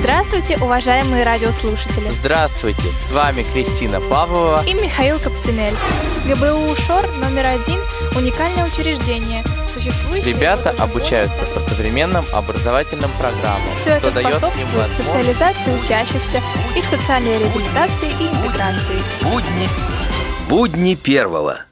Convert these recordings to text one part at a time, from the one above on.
Здравствуйте, уважаемые радиослушатели! Здравствуйте! С вами Кристина Павлова и Михаил Капцинель. ГБУ ШОР номер один – уникальное учреждение, существующее... Ребята обучаются по современным образовательным программам, Все это способствует социализации учащихся, их социальной реабилитации и интеграции. Будни, будни первого.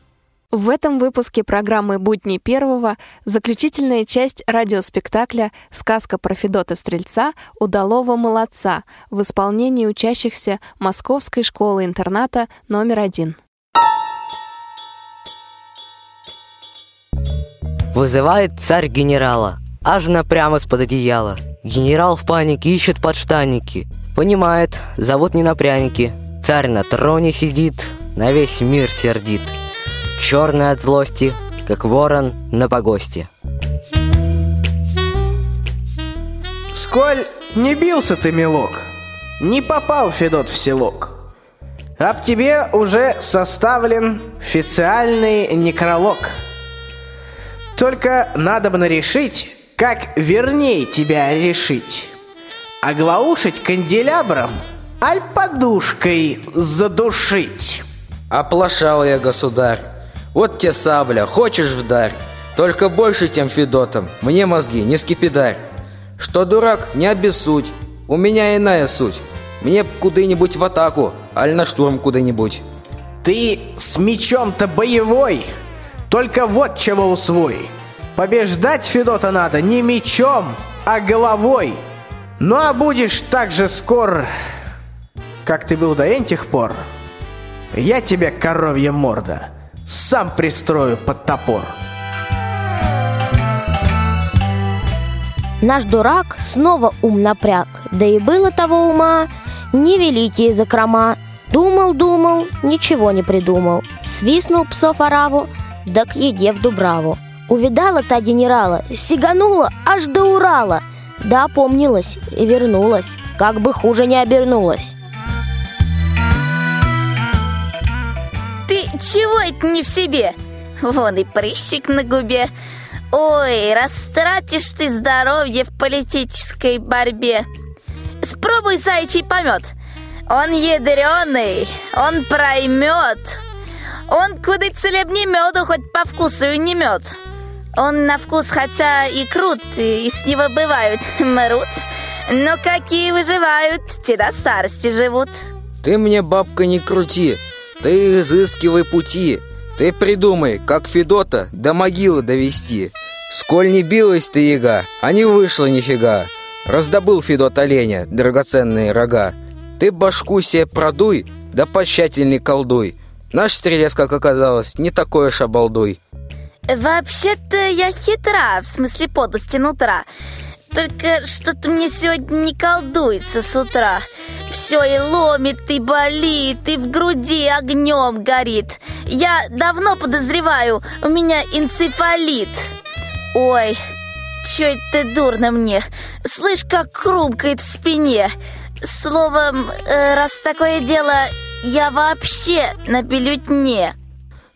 В этом выпуске программы «Будни первого» заключительная часть радиоспектакля «Сказка про Федота Стрельца. Удалого молодца» в исполнении учащихся Московской школы-интерната номер один. Вызывает царь генерала, аж напрямо из-под одеяла. Генерал в панике ищет подштанники. Понимает, зовут не на пряники. Царь на троне сидит, на весь мир сердит – черный от злости, как ворон на погосте. Сколь не бился ты, милок, не попал Федот в селок. Об тебе уже составлен официальный некролог. Только надо бы решить, как вернее тебя решить. Оглаушить канделябром, аль подушкой задушить. Оплошал я, государь. Вот те сабля, хочешь вдарь. Только больше тем Федотом, мне мозги не скипидарь. Что дурак, не обессудь, у меня иная суть. Мне куда-нибудь в атаку, аль на штурм куда-нибудь. Ты с мечом-то боевой, только вот чего усвой. Побеждать Федота надо не мечом, а головой. Ну а будешь так же скор, как ты был до этих пор. Я тебе коровья морда сам пристрою под топор. Наш дурак снова ум напряг, да и было того ума невеликие закрома. Думал-думал, ничего не придумал, свистнул псов ораву, да к еде в Дубраву. Увидала та генерала, сиганула аж до Урала, да опомнилась и вернулась, как бы хуже не обернулась. Чего это не в себе? Вон и прыщик на губе. Ой, растратишь ты здоровье в политической борьбе. Спробуй зайчий помет. Он ядреный, он проймет. Он куда целебнее меду, хоть по вкусу и не мед. Он на вкус хотя и крут, и с него бывают мрут. Но какие выживают, те до старости живут. Ты мне, бабка, не крути ты изыскивай пути, ты придумай, как Федота до могилы довести. Сколь не билась ты, яга, а не вышло нифига. Раздобыл Федот оленя, драгоценные рога. Ты башку себе продуй, да потщательней колдуй. Наш стрелец, как оказалось, не такой уж обалдуй. Вообще-то я хитра, в смысле подлости нутра. Только что-то мне сегодня не колдуется с утра. Все и ломит, и болит, и в груди огнем горит. Я давно подозреваю, у меня энцефалит. Ой, че это дурно мне. Слышь, как хрумкает в спине. Словом, э, раз такое дело, я вообще на бюллетне.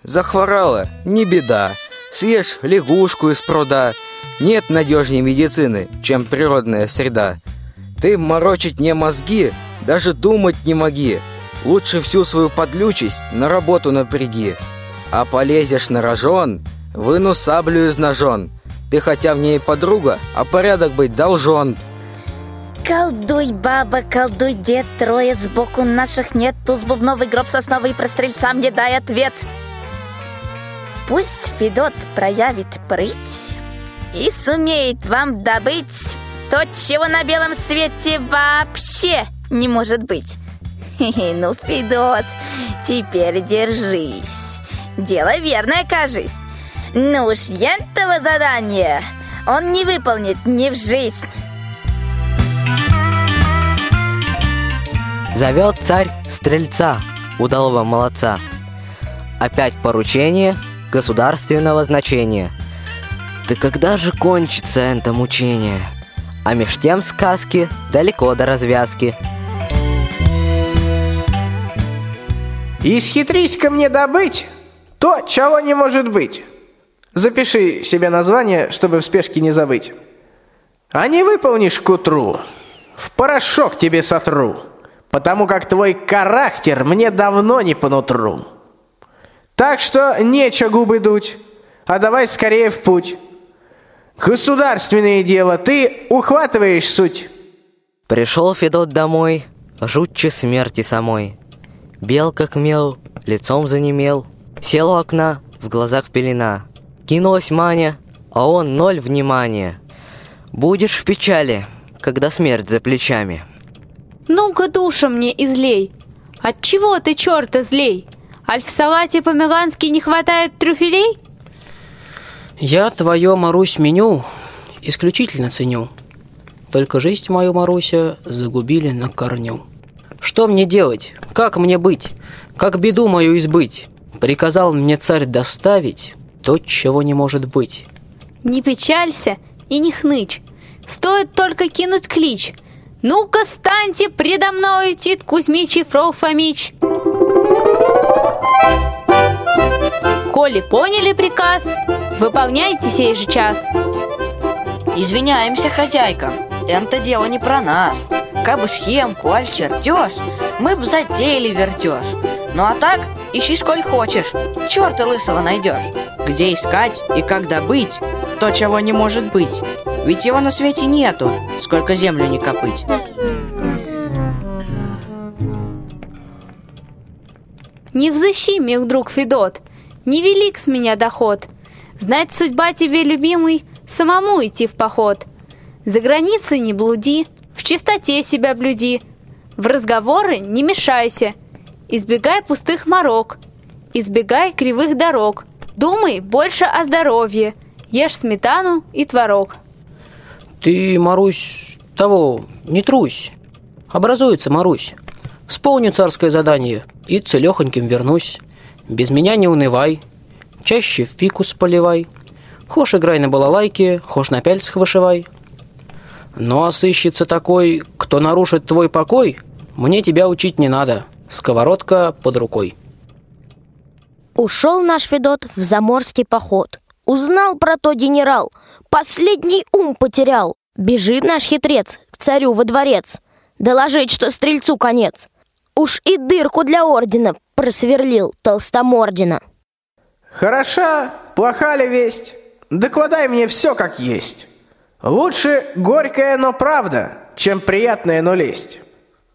Захворала? Не беда. Съешь лягушку из пруда. Нет надежнее медицины, чем природная среда. Ты морочить не мозги, даже думать не моги. Лучше всю свою подлючесть на работу напряги. А полезешь на рожон, выну саблю из ножон. Ты хотя в ней подруга, а порядок быть должен. Колдуй, баба, колдуй, дед, трое сбоку наших нет. Туз бубновый гроб сосновый про стрельца мне дай ответ. Пусть Федот проявит прыть и сумеет вам добыть то, чего на белом свете вообще не может быть. Ну, Федот, теперь держись. Дело верное, кажись. Ну уж ентого задания он не выполнит ни в жизнь. Зовет царь стрельца, удалого молодца. Опять поручение государственного значения. Да когда же кончится это мучение? А меж тем сказки далеко до развязки. Исхитрись ко мне добыть то, чего не может быть. Запиши себе название, чтобы в спешке не забыть. А не выполнишь к утру, в порошок тебе сотру, потому как твой характер мне давно не по нутру. Так что нечего губы дуть, а давай скорее в путь. Государственное дело, ты ухватываешь суть. Пришел Федот домой, жутче смерти самой. Бел как мел, лицом занемел. Сел у окна, в глазах пелена. Кинулась Маня, а он ноль внимания. Будешь в печали, когда смерть за плечами. Ну-ка душа мне излей. Отчего ты, черта, злей? Аль в салате по-мегански не хватает трюфелей? Я твое, Марусь, меню исключительно ценю. Только жизнь мою, Маруся, загубили на корню. Что мне делать? Как мне быть? Как беду мою избыть? Приказал мне царь доставить то, чего не может быть. Не печалься и не хнычь. Стоит только кинуть клич. Ну-ка, станьте предо мною, Тит Кузьмич и Фрол Фомич. Коли поняли приказ, выполняйте сей же час. Извиняемся, хозяйка, это дело не про нас. Кабы схемку, аль чертеж, мы б затеяли вертеж. Ну а так, ищи сколь хочешь, черта лысого найдешь. Где искать и как добыть то, чего не может быть? Ведь его на свете нету, сколько землю не копыть. Не взыщи, мил друг Федот, невелик с меня доход. Знать судьба тебе, любимый, самому идти в поход. За границей не блуди, в чистоте себя блюди. В разговоры не мешайся, избегай пустых морок, избегай кривых дорог. Думай больше о здоровье, ешь сметану и творог. Ты, Марусь, того, не трусь. Образуется, Марусь. Исполню царское задание и целехоньким вернусь. Без меня не унывай, чаще фикус поливай. Хошь играй на балалайке, хошь на пяльцах вышивай. Ну а сыщется такой, кто нарушит твой покой, мне тебя учить не надо. Сковородка под рукой. Ушел наш Федот в заморский поход. Узнал про то генерал. Последний ум потерял. Бежит наш хитрец к царю во дворец. Доложить, что стрельцу конец. Уж и дырку для ордена просверлил толстомордина. Хороша, плоха ли весть? Докладай мне все как есть. Лучше горькая, но правда, чем приятная, но лесть.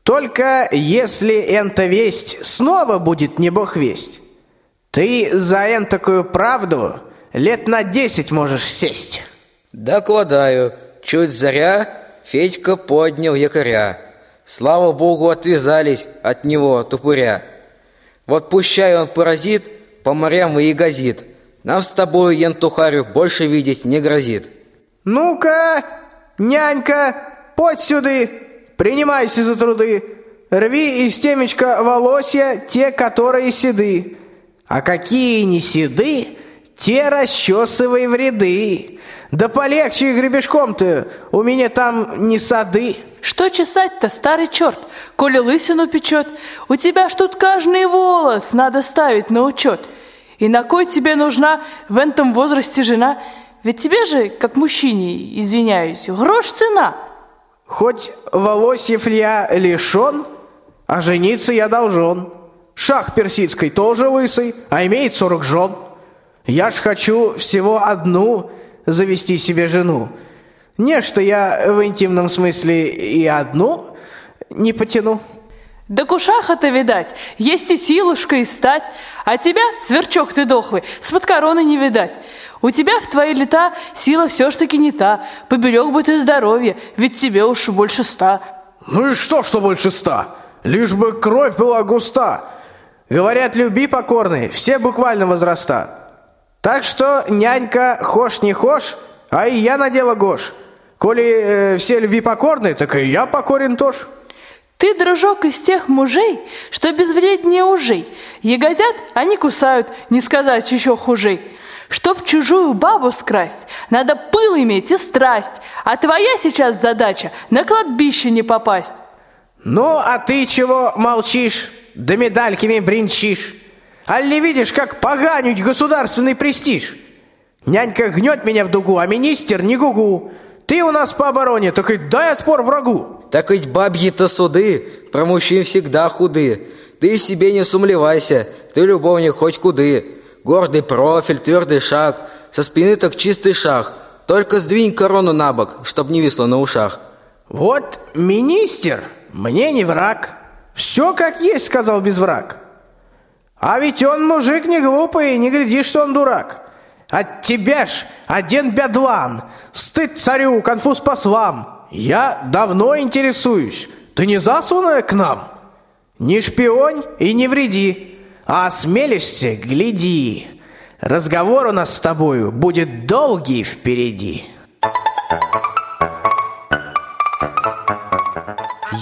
Только если энта весть снова будет не бог весть, ты за энтакую правду лет на десять можешь сесть. Докладаю, чуть заря Федька поднял якоря. Слава богу, отвязались от него тупуря. Вот пущай он паразит, по морям и газит. Нам с тобой, Янтухарю, больше видеть не грозит. Ну-ка, нянька, подь сюды, принимайся за труды. Рви из темечка волосья те, которые седы. А какие не седы, те расчесывай в ряды. Да полегче гребешком-то, у меня там не сады. Что чесать-то, старый черт, коли лысину печет? У тебя ж тут каждый волос надо ставить на учет. И на кой тебе нужна в этом возрасте жена? Ведь тебе же, как мужчине, извиняюсь, грош цена. Хоть волосьев я лишен, а жениться я должен. Шах персидской тоже лысый, а имеет сорок жен. Я ж хочу всего одну завести себе жену. Не, что я в интимном смысле и одну не потяну. Да кушаха-то, видать, есть и силушка, и стать. А тебя, сверчок ты дохлый, с-под короны не видать. У тебя в твои лета сила все ж таки не та. Поберег бы ты здоровье, ведь тебе уж больше ста. Ну и что, что больше ста? Лишь бы кровь была густа. Говорят, люби покорный, все буквально возраста. Так что, нянька, хошь не хошь, а и я надела гош. Коли э, все льви покорны, так и я покорен тоже. Ты, дружок, из тех мужей, что безвреднее ужей. Ягодят, они кусают, не сказать еще хужей. Чтоб чужую бабу скрасть, надо пыл иметь и страсть. А твоя сейчас задача на кладбище не попасть. Ну, а ты чего молчишь, да медальками бренчишь? Не видишь, как поганить государственный престиж? Нянька гнет меня в дугу, а министр не гугу. Ты у нас по обороне, так и дай отпор врагу. Так ведь бабьи-то суды, про мужчин всегда худы. Ты себе не сумлевайся, ты любовник хоть куды. Гордый профиль, твердый шаг, со спины так чистый шаг. Только сдвинь корону на бок, чтоб не висло на ушах. Вот министр мне не враг. Все как есть, сказал без враг. А ведь он мужик не глупый, не гляди, что он дурак. От тебя ж один бедлан, стыд царю, конфуз послам. Я давно интересуюсь, ты не засунная к нам? Не шпионь и не вреди, а осмелишься, гляди. Разговор у нас с тобою будет долгий впереди.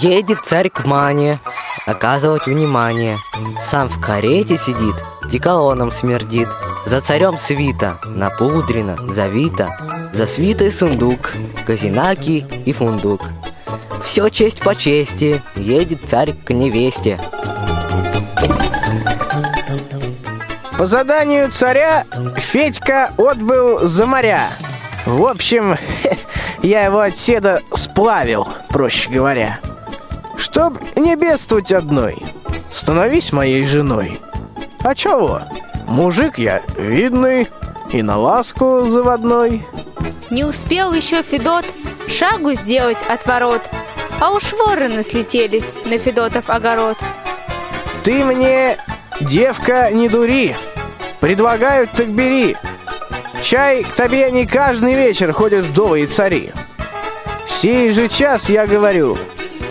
Едет царь к мане, оказывать внимание. Сам в карете сидит, деколоном смердит. За царем свита, напудрено, завита. За свитой сундук, казинаки и фундук. Все честь по чести, едет царь к невесте. По заданию царя Федька отбыл за моря. В общем, я его от седа сплавил, проще говоря. Чтоб не бедствовать одной, становись моей женой. А чего? Мужик я видный и на ласку заводной. Не успел еще Федот шагу сделать от ворот, а уж вороны слетелись на Федотов огород. Ты мне, девка, не дури. Предлагают, так бери. Чай к тебе не каждый вечер ходят вдовы и цари. Сей же час я говорю,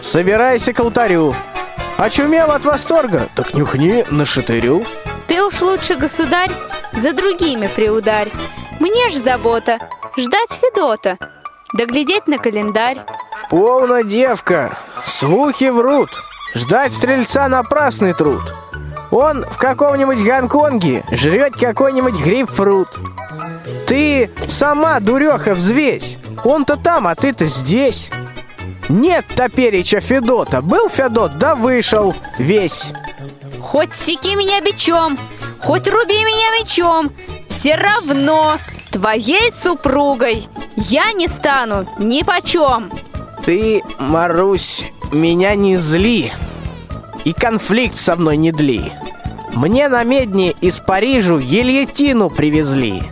собирайся к алтарю. Очумел от восторга, так нюхни на шатырю. Ты уж лучше, государь, за другими приударь. Мне ж забота ждать Федота, да глядеть на календарь. Полна девка, слухи врут. Ждать стрельца напрасный труд. Он в каком-нибудь Гонконге жрет какой-нибудь грейпфрут. Ты сама, дуреха, взвесь. Он-то там, а ты-то здесь. Нет топереча Федота. Был Федот, да вышел весь. Хоть секи меня бичом, хоть руби меня мечом, все равно твоей супругой я не стану ни почем. Ты, Марусь, меня не зли и конфликт со мной не дли. Мне на медне из Парижу гильотину привезли.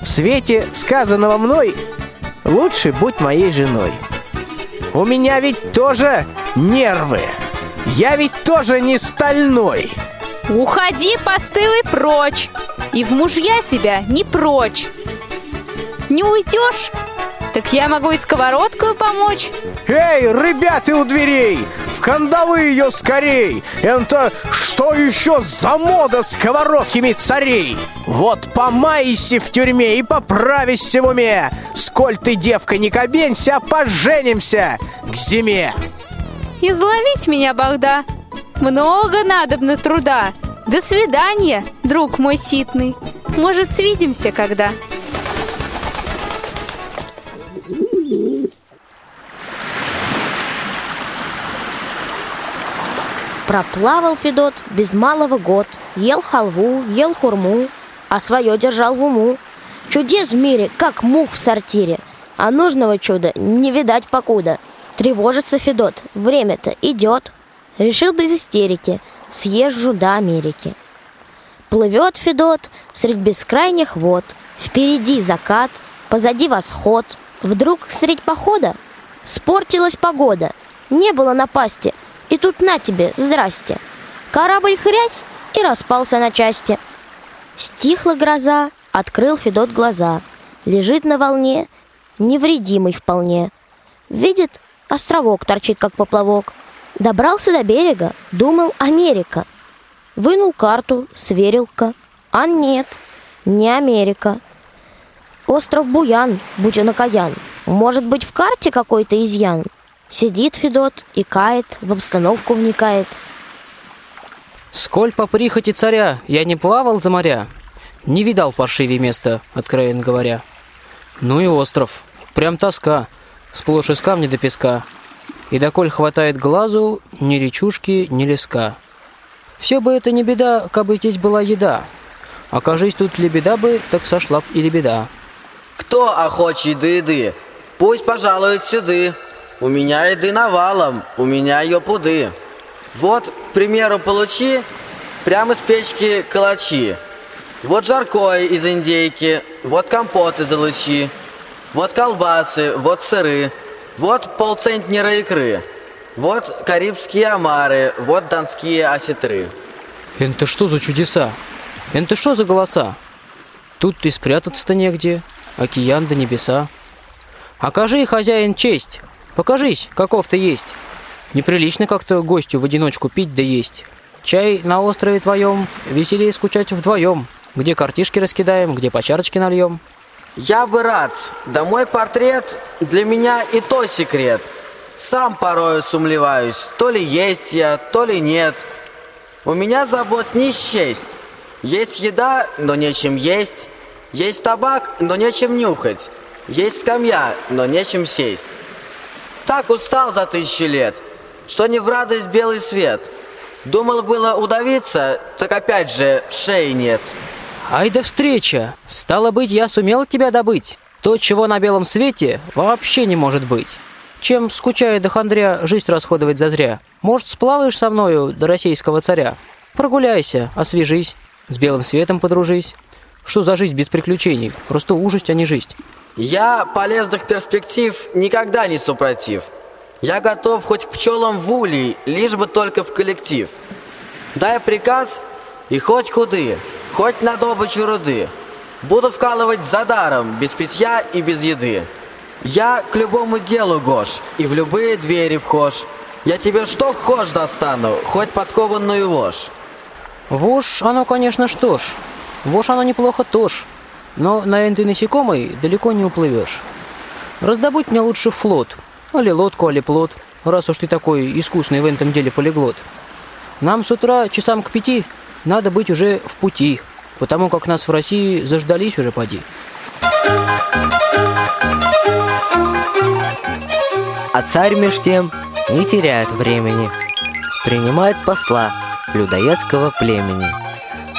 В свете сказанного мной лучше будь моей женой. У меня ведь тоже нервы. Я ведь тоже не стальной. Уходи, постылый, прочь, и в мужья себя не прочь. Не уйдешь, так я могу и сковородку помочь. Эй, ребята у дверей, в кандалы ее скорей. Это что еще за мода сковородками царей? Вот помайся в тюрьме и поправишься в уме. Сколь ты, девка, не кабенься, а поженимся к зиме. Изловить меня, Богда, много надобно труда. До свидания, друг мой ситный. Может, свидимся когда? Проплавал Федот без малого год, ел халву, ел хурму, а свое держал в уму. Чудес в мире, как мух в сортире, а нужного чуда не видать покуда. Тревожится Федот, время-то идет. Решил без истерики, съезжу до Америки. Плывет Федот средь бескрайних вод, впереди закат, позади восход. Вдруг средь похода спортилась погода, не было напасти — и тут на тебе, здрасте. Корабль хрясь и распался на части. Стихла гроза, открыл Федот глаза. Лежит на волне, невредимый вполне. Видит, островок торчит, как поплавок. Добрался до берега, думал Америка. Вынул карту, сверил-ка. А нет, не Америка. Остров Буян, будь он окаян. Может быть, в карте какой-то изъян? Сидит Федот и кает, в обстановку вникает. Сколь по прихоти царя я не плавал за моря, не видал паршивее места, откровенно говоря. Ну и остров, прям тоска, сплошь из камня до песка. И доколь хватает глазу, ни речушки, ни леска. Все бы это не беда, кабы здесь была еда. Окажись тут лебеда бы, так сошла б и лебеда. Кто охочий до еды? Пусть пожалуют сюды. У меня еды навалом, у меня ее пуды. Вот, к примеру, получи прямо с печки калачи. Вот жаркое из индейки, вот компот из лучи, вот колбасы, вот сыры, вот полцентнера икры, вот карибские омары, вот донские осетры. Это что за чудеса? Это что за голоса? Тут и спрятаться-то негде, океан до небеса. Окажи, хозяин, честь, покажись, каков ты есть. Неприлично как-то гостю в одиночку пить да есть. Чай на острове твоем, веселее скучать вдвоем. Где картишки раскидаем, где по чарочке нальем. Я бы рад, да мой портрет для меня и то секрет. Сам порою сумлеваюсь, то ли есть я, то ли нет. У меня забот не счесть. Есть еда, но нечем есть. Есть табак, но нечем нюхать. Есть скамья, но нечем сесть. Так устал за тысячи лет, что не в радость белый свет. Думал было удавиться, так опять же шеи нет. Ай да встреча! Стало быть, я сумел тебя добыть. То, чего на белом свете, вообще не может быть. Чем, скучая до хандря, жизнь расходовать зазря? Может, сплаваешь со мною до российского царя? Прогуляйся, освежись, с белым светом подружись. Что за жизнь без приключений? Просто ужасть, а не жизнь. Я полезных перспектив никогда не супротив. Я готов хоть к пчелам в улей, лишь бы только в коллектив. Дай приказ, и хоть худые, хоть на добычу руды. Буду вкалывать за даром, без питья и без еды. Я к любому делу гош, и в любые двери вхож. Я тебе что хошь достану, хоть подкованную вошь. Вошь, оно, конечно, что ж. Вошь оно неплохо тоже. Но на этой насекомой далеко не уплывешь. Раздобудь мне лучше флот. Али лодку, али плот, раз уж ты такой искусный в этом деле полиглот. Нам с утра часам к пяти надо быть уже в пути, потому как нас в России заждались уже поди. А царь меж тем не теряет времени. Принимает посла людоедского племени.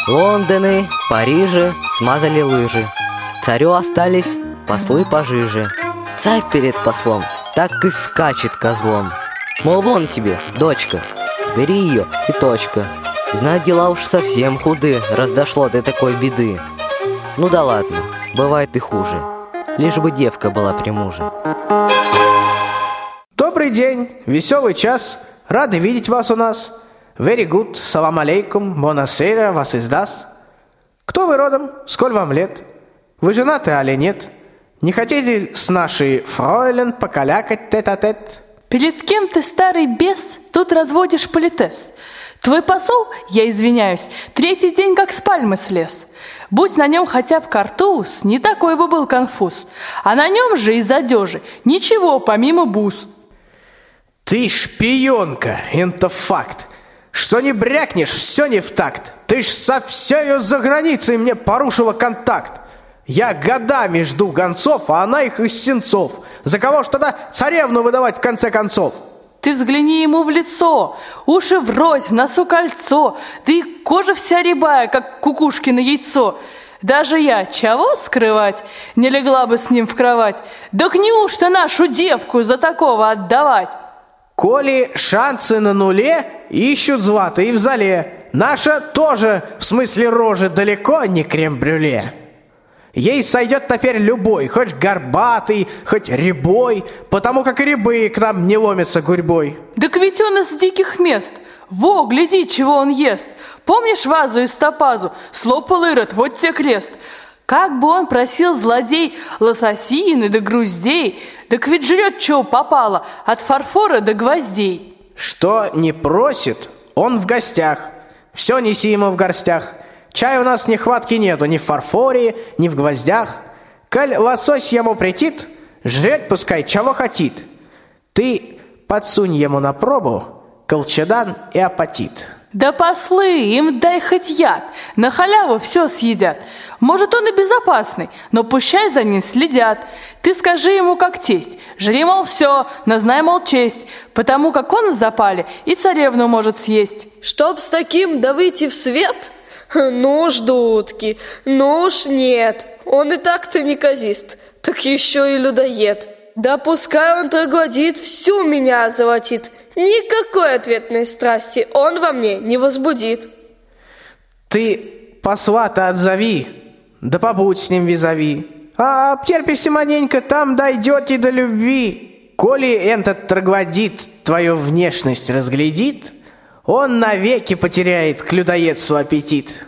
Лондоны, Парижи смазали лыжи. Царю остались послы пожиже. Царь перед послом так и скачет козлом. Мол, вон тебе, дочка, бери ее и точка. Знать дела уж совсем худы, раз дошло до такой беды. Ну да ладно, бывает и хуже. Лишь бы девка была при муже. Добрый день, веселый час. Рады видеть вас у нас. Very good, салам алейкум, бонасейра, вас издаст. Кто вы родом? Сколь вам лет? Вы женаты, али нет? Не хотите с нашей фройлен покалякать тет-а-тет? Перед кем ты, старый бес, тут разводишь политес? Твой посол, я извиняюсь, третий день как с пальмы слез. Будь на нем хотя бы картуз, не такой бы был конфуз. А на нем же из одежи ничего помимо бус. Ты шпионка, это факт. Что не брякнешь, все не в такт. Ты ж со всею за границей мне порушила контакт. Я годами жду гонцов, а она их из сенцов. За кого ж тогда царевну выдавать в конце концов? Ты взгляни ему в лицо, уши врозь, в носу кольцо, да и кожа вся рябая, как кукушкино яйцо. Даже я, чего скрывать, не легла бы с ним в кровать. Да к неужто нашу девку за такого отдавать? Коли шансы на нуле, ищут златые в зале. Наша тоже, в смысле рожи, далеко не крем-брюле. Ей сойдет теперь любой, хоть горбатый, хоть рябой, потому как рябы к нам не ломятся гурьбой. Так ведь он из диких мест. Во, гляди, чего он ест. Помнишь вазу из топазу? Слопал Ирод, вот те крест. Как бы он просил злодей лососины да груздей, так ведь жрет, чего попало, от фарфора до гвоздей. Что не просит, он в гостях. Все неси ему в горстях. Чай у нас нехватки нету ни в фарфоре, ни в гвоздях. Коль лосось ему претит, жрет пускай чего хотит. Ты подсунь ему на пробу колчедан и апатит. Да послы, им дай хоть яд, на халяву все съедят. Может, он и безопасный, но пущай за ним следят. Ты скажи ему, как тесть, жри, мол, все, но знай, мол, честь, потому как он в запале и царевну может съесть. Чтоб с таким да выйти в свет? Ну уж, дудки, ну уж нет, он и так-то неказист, так еще и людоед. Да пускай он троглодит, всю меня озолотит. Никакой ответной страсти он во мне не возбудит. Ты посла-то отзови, да побудь с ним визави. А обтерпись маненько, там дойдете до любви. Коли этот троглодит твою внешность разглядит, он навеки потеряет к людоедству аппетит.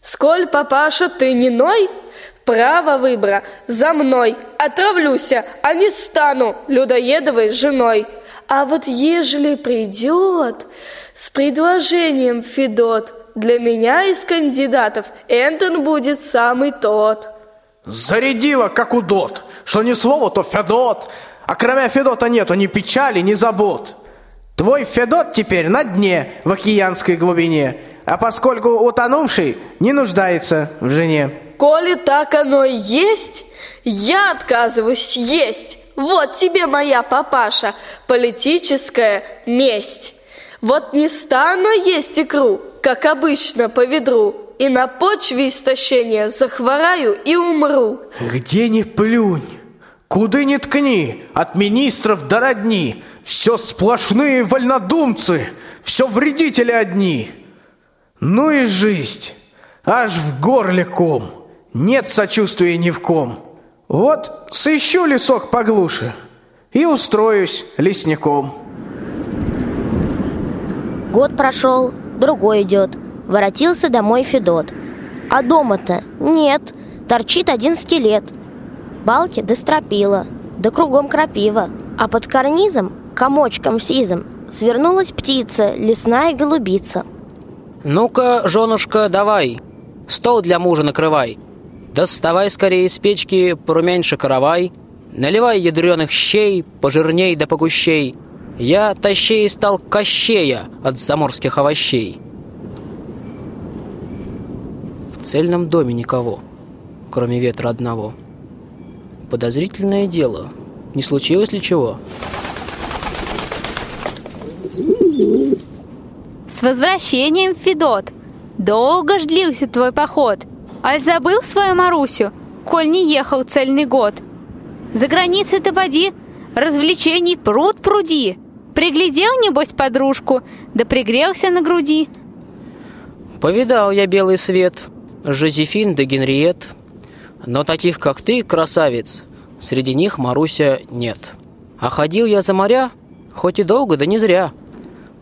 Сколь, папаша, ты не ной, право выбора за мной. Отравлюся, а не стану людоедовой женой. А вот ежели придет с предложением Федот, для меня из кандидатов Энтон будет самый тот. Зарядила, как удот, что ни слово, то Федот, а кроме Федота нету ни печали, ни забот. Твой Федот теперь на дне в океанской глубине, а поскольку утонувший не нуждается в жене. Коли так оно и есть, я отказываюсь есть. Вот тебе моя папаша, политическая месть. Вот не стану есть икру, как обычно по ведру, и на почве истощения захвораю и умру. Где ни плюнь, куда ни ткни, от министров до родни, все сплошные вольнодумцы, все вредители одни. Ну и жизнь, аж в горле ком, нет сочувствия ни в ком. Вот сыщу лесок поглуше и устроюсь лесником. Год прошел, другой идет. Воротился домой Федот. А дома-то нет, торчит один скелет. Балки да стропила, да кругом крапива. А под карнизом, комочком сизом, свернулась птица, лесная голубица. «Ну-ка, женушка, давай, стол для мужа накрывай. Доставай скорее из печки порумяньше каравай, наливай ядреных щей, пожирней да погущей. Я тащей стал кощея от заморских овощей». В цельном доме никого, кроме ветра одного. Подозрительное дело. Не случилось ли чего? С возвращением, Федот! Долго ж длился твой поход. Аль забыл свою Марусю, коль не ехал цельный год? За границей ты поди, развлечений пруд пруди. Приглядел, небось, подружку, да пригрелся на груди. Повидал я белый свет, Жозефин да Генриет. Но таких, как ты, красавец, среди них Маруся нет. А ходил я за моря, хоть и долго, да не зря.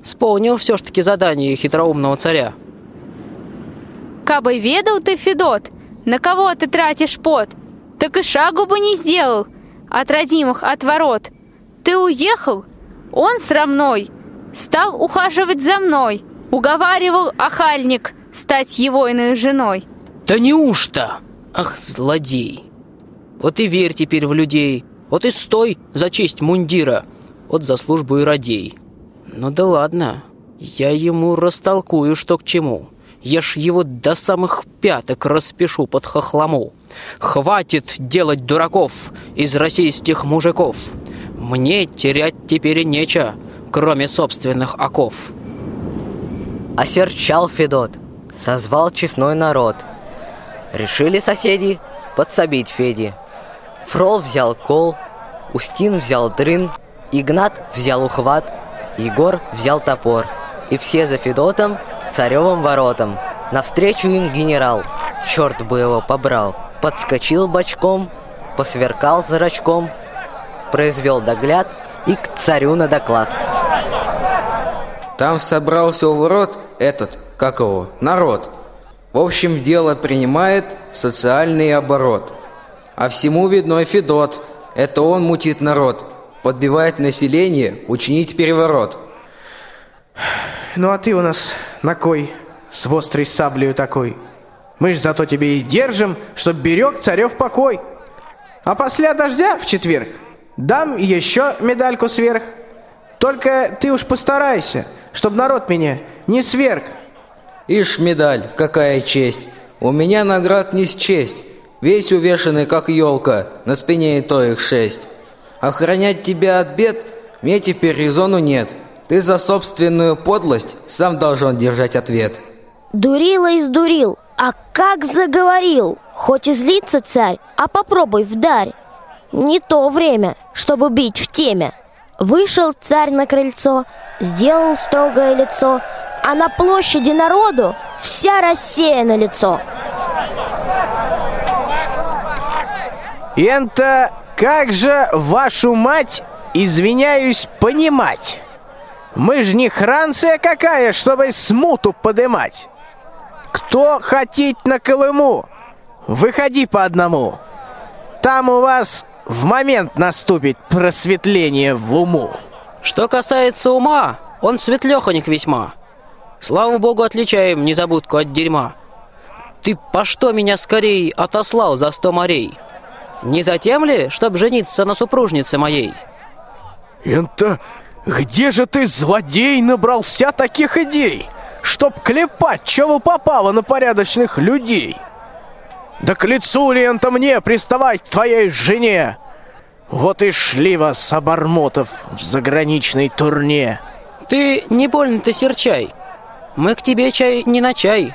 Сполнил все ж таки задание хитроумного царя. Кабы ведал ты, Федот, на кого ты тратишь пот, так и шагу бы не сделал от родимых от ворот. Ты уехал, он срамной, стал ухаживать за мной, уговаривал охальник стать его иной женой. Да неужто? Ах, злодей! Вот и верь теперь в людей, вот и стой за честь мундира, вот за службу и радей. Ну да ладно, я ему растолкую, что к чему. Я ж его до самых пяток распишу под хохлому. Хватит делать дураков из российских мужиков. Мне терять теперь нечего, кроме собственных оков. Осерчал Федот, созвал честной народ. Решили соседи подсобить Феде. Фрол взял кол, Устин взял дрын, Игнат взял ухват, Егор взял топор. И все за Федотом царевым воротам. Навстречу им генерал, черт бы его побрал, подскочил бочком, посверкал зрачком, произвел догляд и к царю на доклад. Там собрался у ворот этот, как его, народ. В общем, дело принимает социальный оборот. А всему видной Федот. Это он мутит народ. Подбивает население учинить переворот. Ну а ты у нас на кой с острой саблею такой? Мы ж зато тебе и держим, чтоб берег царев покой. А после дождя в четверг дам еще медальку сверх. Только ты уж постарайся, чтоб народ меня не сверг. Ишь, медаль, какая честь. У меня наград не счесть. Весь увешанный, как елка, на спине и то их шесть. Охранять тебя от бед мне теперь резону нет. Ты за собственную подлость сам должен держать ответ. Дурила издурил, а как заговорил! Хоть и злится царь, а попробуй вдарь. Не то время, чтобы бить в теме. Вышел царь на крыльцо, сделал строгое лицо, а на площади народу вся Россия на лицо. Энто, как же вашу мать, извиняюсь, понимать? Мы ж не Франция какая, чтобы смуту подымать. Кто хотеть на Колыму, выходи по одному. Там у вас в момент наступит просветление в уму. Что касается ума, он светлеханик весьма. Слава богу, отличаем незабудку от дерьма. Ты по что меня скорей отослал за сто морей? Не затем ли, чтоб жениться на супружнице моей? Это где же ты, злодей, набрался таких идей, чтоб клепать, чего попало на порядочных людей? Да к лицу ли это мне приставать к твоей жене? Вот и шли вас, обормотов, в заграничной турне. Ты не больно-то серчай. Мы к тебе чай не на чай.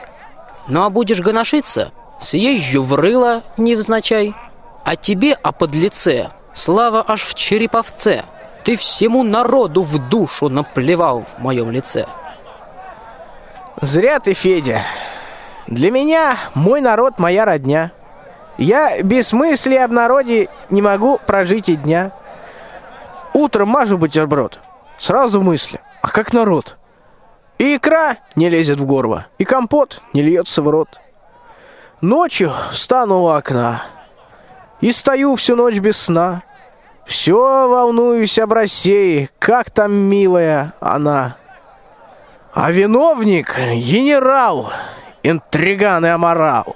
Ну а будешь гоношиться, съезжу в рыло невзначай. А тебе, о подлеце, слава аж в череповце. Ты всему народу в душу наплевал в моем лице. Зря ты, Федя. Для меня мой народ моя родня. Я без мысли об народе не могу прожить и дня. Утром мажу бутерброд. Сразу мысли. А как народ? И икра не лезет в горло, и компот не льется в рот. Ночью встану у окна и стою всю ночь без сна. Все волнуюсь об России, как там милая она. А виновник — генерал, интриган и аморал.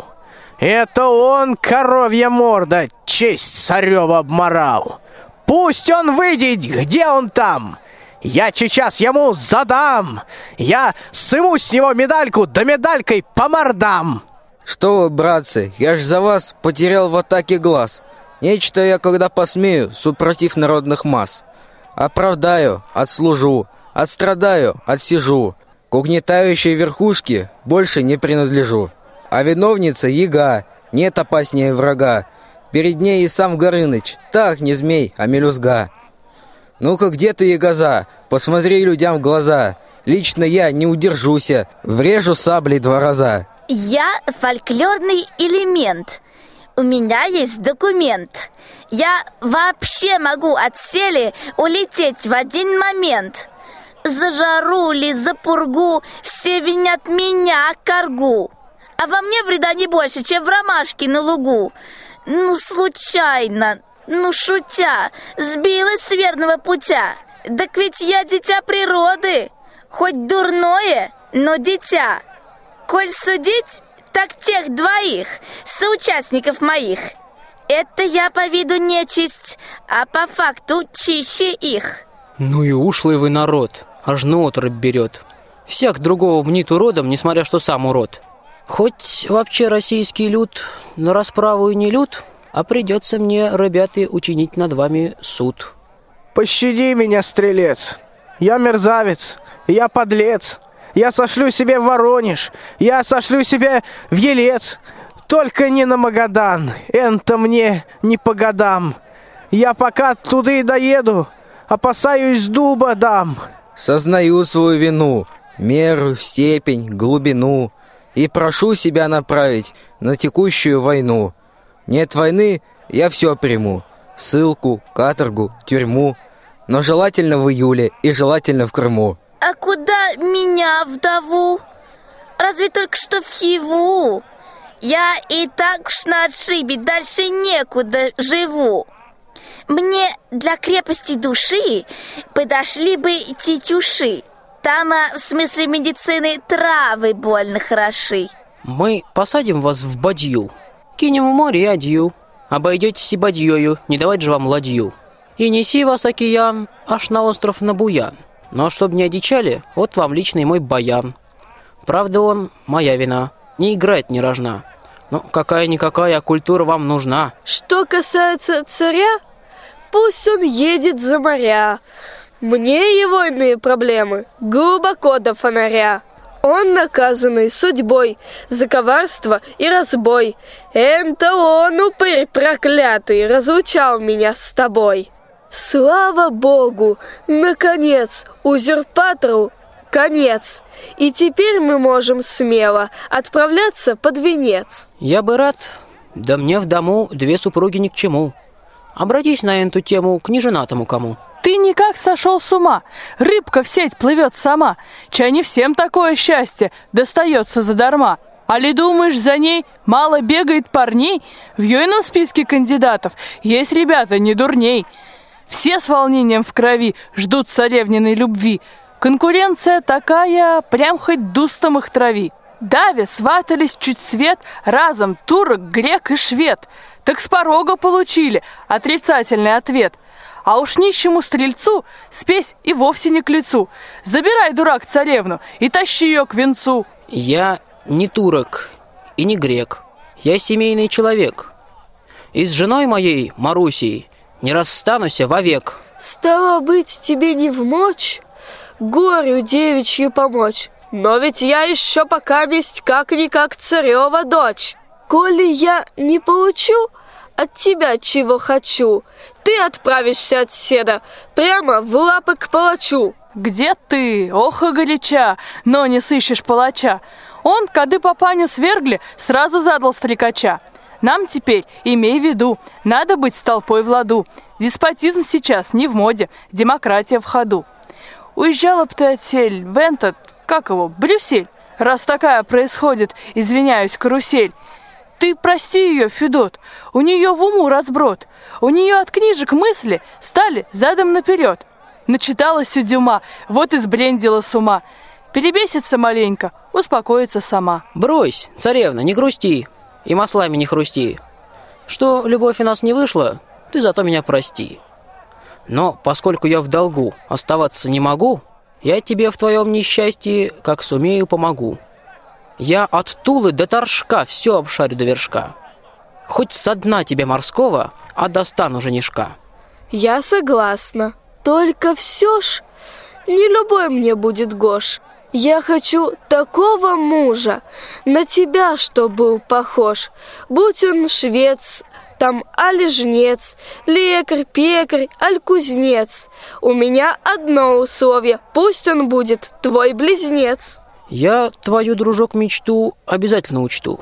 Это он, коровья морда, честь царева обморал. Пусть он выйдет, где он там? Я сейчас ему задам. Я сыму с него медальку, да медалькой по мордам. Что вы, братцы, я ж за вас потерял в атаке глаз. Нечто я, когда посмею, супротив народных масс. Оправдаю, отслужу, отстрадаю, отсижу. К угнетающей верхушке больше не принадлежу. А виновница яга, нет опаснее врага. Перед ней и сам Горыныч, так не змей, а мелюзга. Ну-ка, где ты, ягоза? Посмотри людям в глаза. Лично я не удержуся, врежу саблей два раза. Я фольклорный элемент. У меня есть документ. Я вообще могу от сели улететь в один момент. За жару ли, за пургу все винят меня, коргу. А во мне вреда не больше, чем в ромашке на лугу. Ну, случайно, ну, шутя, сбилась с верного путя. Так ведь я дитя природы, хоть дурное, но дитя. Коль судить, так тех двоих, соучастников моих. Это я по виду нечисть, а по факту чище их. Ну и ушлый вы народ, аж на отрыв берет. Всяк другого мнит уродом, несмотря что сам урод. Хоть вообще российский люд на расправу и не люд, а придется мне, ребята, учинить над вами суд. Пощади меня, стрелец. Я мерзавец, я подлец. Я сошлю себе в Воронеж, я сошлю себе в Елец. Только не на Магадан, это мне не по годам. Я пока туда и доеду, опасаюсь дуба дам. Сознаю свою вину, меру, степень, глубину и прошу себя направить на текущую войну. Нет войны, я все приму. Ссылку, каторгу, тюрьму. Но желательно в июле и желательно в Крыму. А куда меня, вдову? Разве только что в Хиву? Я и так уж на отшибе, дальше некуда живу. Мне для крепости души подошли бы тетюши. Там, а, в смысле медицины, травы больно хороши. Мы посадим вас в бадью, кинем в море адью. Обойдетесь и бадьёю, не давать же вам ладью. И неси вас океан аж на остров Набуян. Но чтобы не одичали, вот вам личный мой баян. Правда, он моя вина. Не играет не рожна. Но какая-никакая культура вам нужна. Что касается царя, пусть он едет за моря. Мне его иные проблемы глубоко до фонаря. Он наказанный судьбой за коварство и разбой. Это он, упырь проклятый, разлучал меня с тобой. Слава Богу! Наконец, узурпатору конец. И теперь мы можем смело отправляться под венец. Я бы рад, да мне в дому две супруги ни к чему. Обратись на эту тему к неженатому кому. Ты никак сошел с ума. Рыбка в сеть плывет сама. Чай не всем такое счастье достается задарма. А ли думаешь, за ней мало бегает парней? В Йойном списке кандидатов есть ребята не дурней. Все с волнением в крови ждут царевниной любви. Конкуренция такая, прям хоть дустом их трави. Даве сватались чуть свет, разом турок, грек и швед. Так с порога получили отрицательный ответ. А уж нищему стрельцу спесь и вовсе не к лицу. Забирай, дурак, царевну и тащи ее к венцу. Я не турок и не грек. Я семейный человек. И с женой моей, Марусей, не расстанусь вовек. Стало быть, тебе не в мочь горю девичью помочь. Но ведь я еще пока есть как-никак царева дочь. Коли я не получу от тебя чего хочу, ты отправишься от седа прямо в лапы к палачу. Где ты, ох и горяча, но не сыщешь палача? Он, кады папаню свергли, сразу задал стрекача. Нам теперь, имей в виду, надо быть с толпой в ладу. Деспотизм сейчас не в моде, демократия в ходу. Уезжала б ты отсель в как его, Брюссель. Раз такая происходит, извиняюсь, карусель. Ты прости ее, Федот, у нее в уму разброд. У нее от книжек мысли стали задом наперед. Начиталась у Дюма, вот и сблендила с ума. Перебесится маленько, успокоится сама. Брось, царевна, не грусти, и маслами не хрусти. Что любовь у нас не вышла, ты зато меня прости. Но поскольку я в долгу оставаться не могу, я тебе в твоем несчастье, как сумею, помогу. Я от Тулы до Торжка все обшарю до вершка. Хоть со дна тебе морского, а достану женишка. Я согласна. Только все ж не любой мне будет Гош. Я хочу такого мужа, на тебя, что был похож. Будь он швец, там али жнец, лекарь, пекарь, аль кузнец. У меня одно условие, пусть он будет твой близнец. Я твою, дружок, мечту обязательно учту.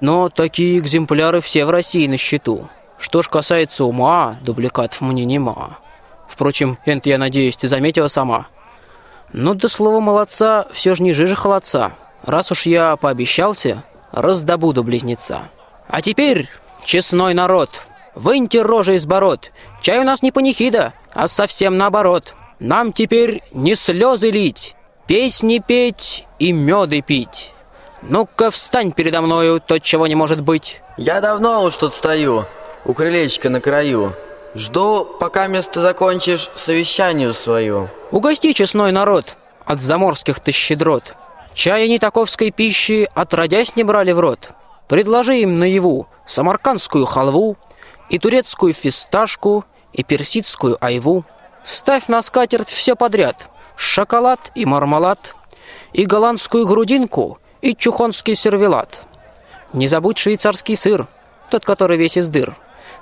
Но такие экземпляры все в России на счету. Что ж касается ума, дубликатов мне нема. Впрочем, это, я надеюсь, ты заметила сама. Ну, до слова молодца, все же не жижа холодца. Раз уж я пообещался, раздобуду близнеца. А теперь честной народ, выньте рожи из бород. Чай у нас не панихида, а совсем наоборот. Нам теперь не слезы лить, песни петь и меды пить. Ну-ка, встань передо мною, то, чего не может быть. Я давно уж тут стою, у крылечка на краю. Жду, пока место закончишь совещанию свою. Угости, честной народ, от заморских ты щедрот. Чая не таковской пищи отродясь не брали в рот. Предложи им наяву самаркандскую халву, и турецкую фисташку, и персидскую айву. Ставь на скатерть все подряд. Шоколад и мармелад, и голландскую грудинку, и чухонский сервелат. Не забудь швейцарский сыр, тот, который весь из дыр.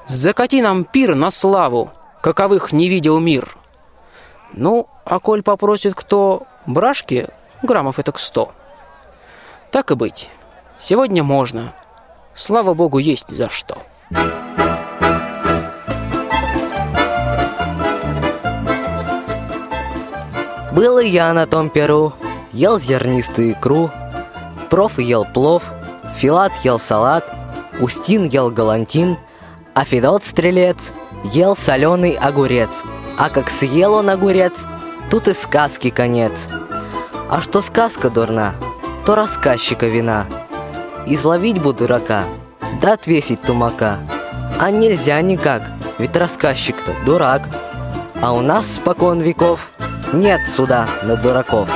Закати нам пир на славу, каковых не видел мир. Ну, а коль попросит кто брашки, граммов это к сто. Так и быть. Сегодня можно. Слава богу, есть за что. Был я на том перу, ел зернистую икру, проф ел плов, Филат ел салат, Устин ел галантин, а Федот Стрелец ел соленый огурец. А как съел он огурец, тут и сказки конец. А что сказка дурна, то рассказчика вина. Изловить бы дурака, да отвесить тумака. А нельзя никак, ведь рассказчик-то дурак. А у нас спокон веков нет суда на дураков.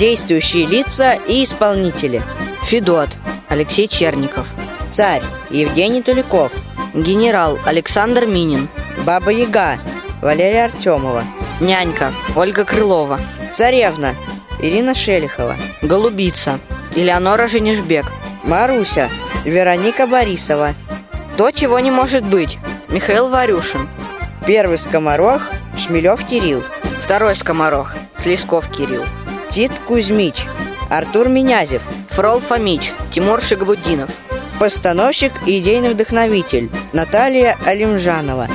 Действующие лица и исполнители. Федот Алексей Черников. Царь Евгений Туликов. Генерал Александр Минин. Баба Яга Валерия Артемова. Нянька Ольга Крылова. Царевна Ирина Шелихова. Голубица Элеонора Женишбек. Маруся Вероника Борисова. То, чего не может быть. Михаил Варюшин. Первый скоморох Шмелев Кирилл. Второй скоморох Слесков Кирилл. Тит Кузьмич. Артур Минязев. Фрол Фомич. Тимур Шигабуддинов. Постановщик и идейный вдохновитель Наталья Алимжанова.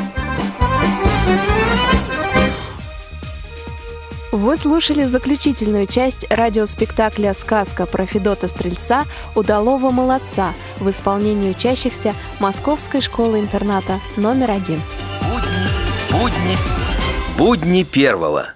Вы слушали заключительную часть радиоспектакля «Сказка про Федота Стрельца. Удалого молодца» в исполнении учащихся Московской школы-интерната номер один. Будни, будни, будни первого.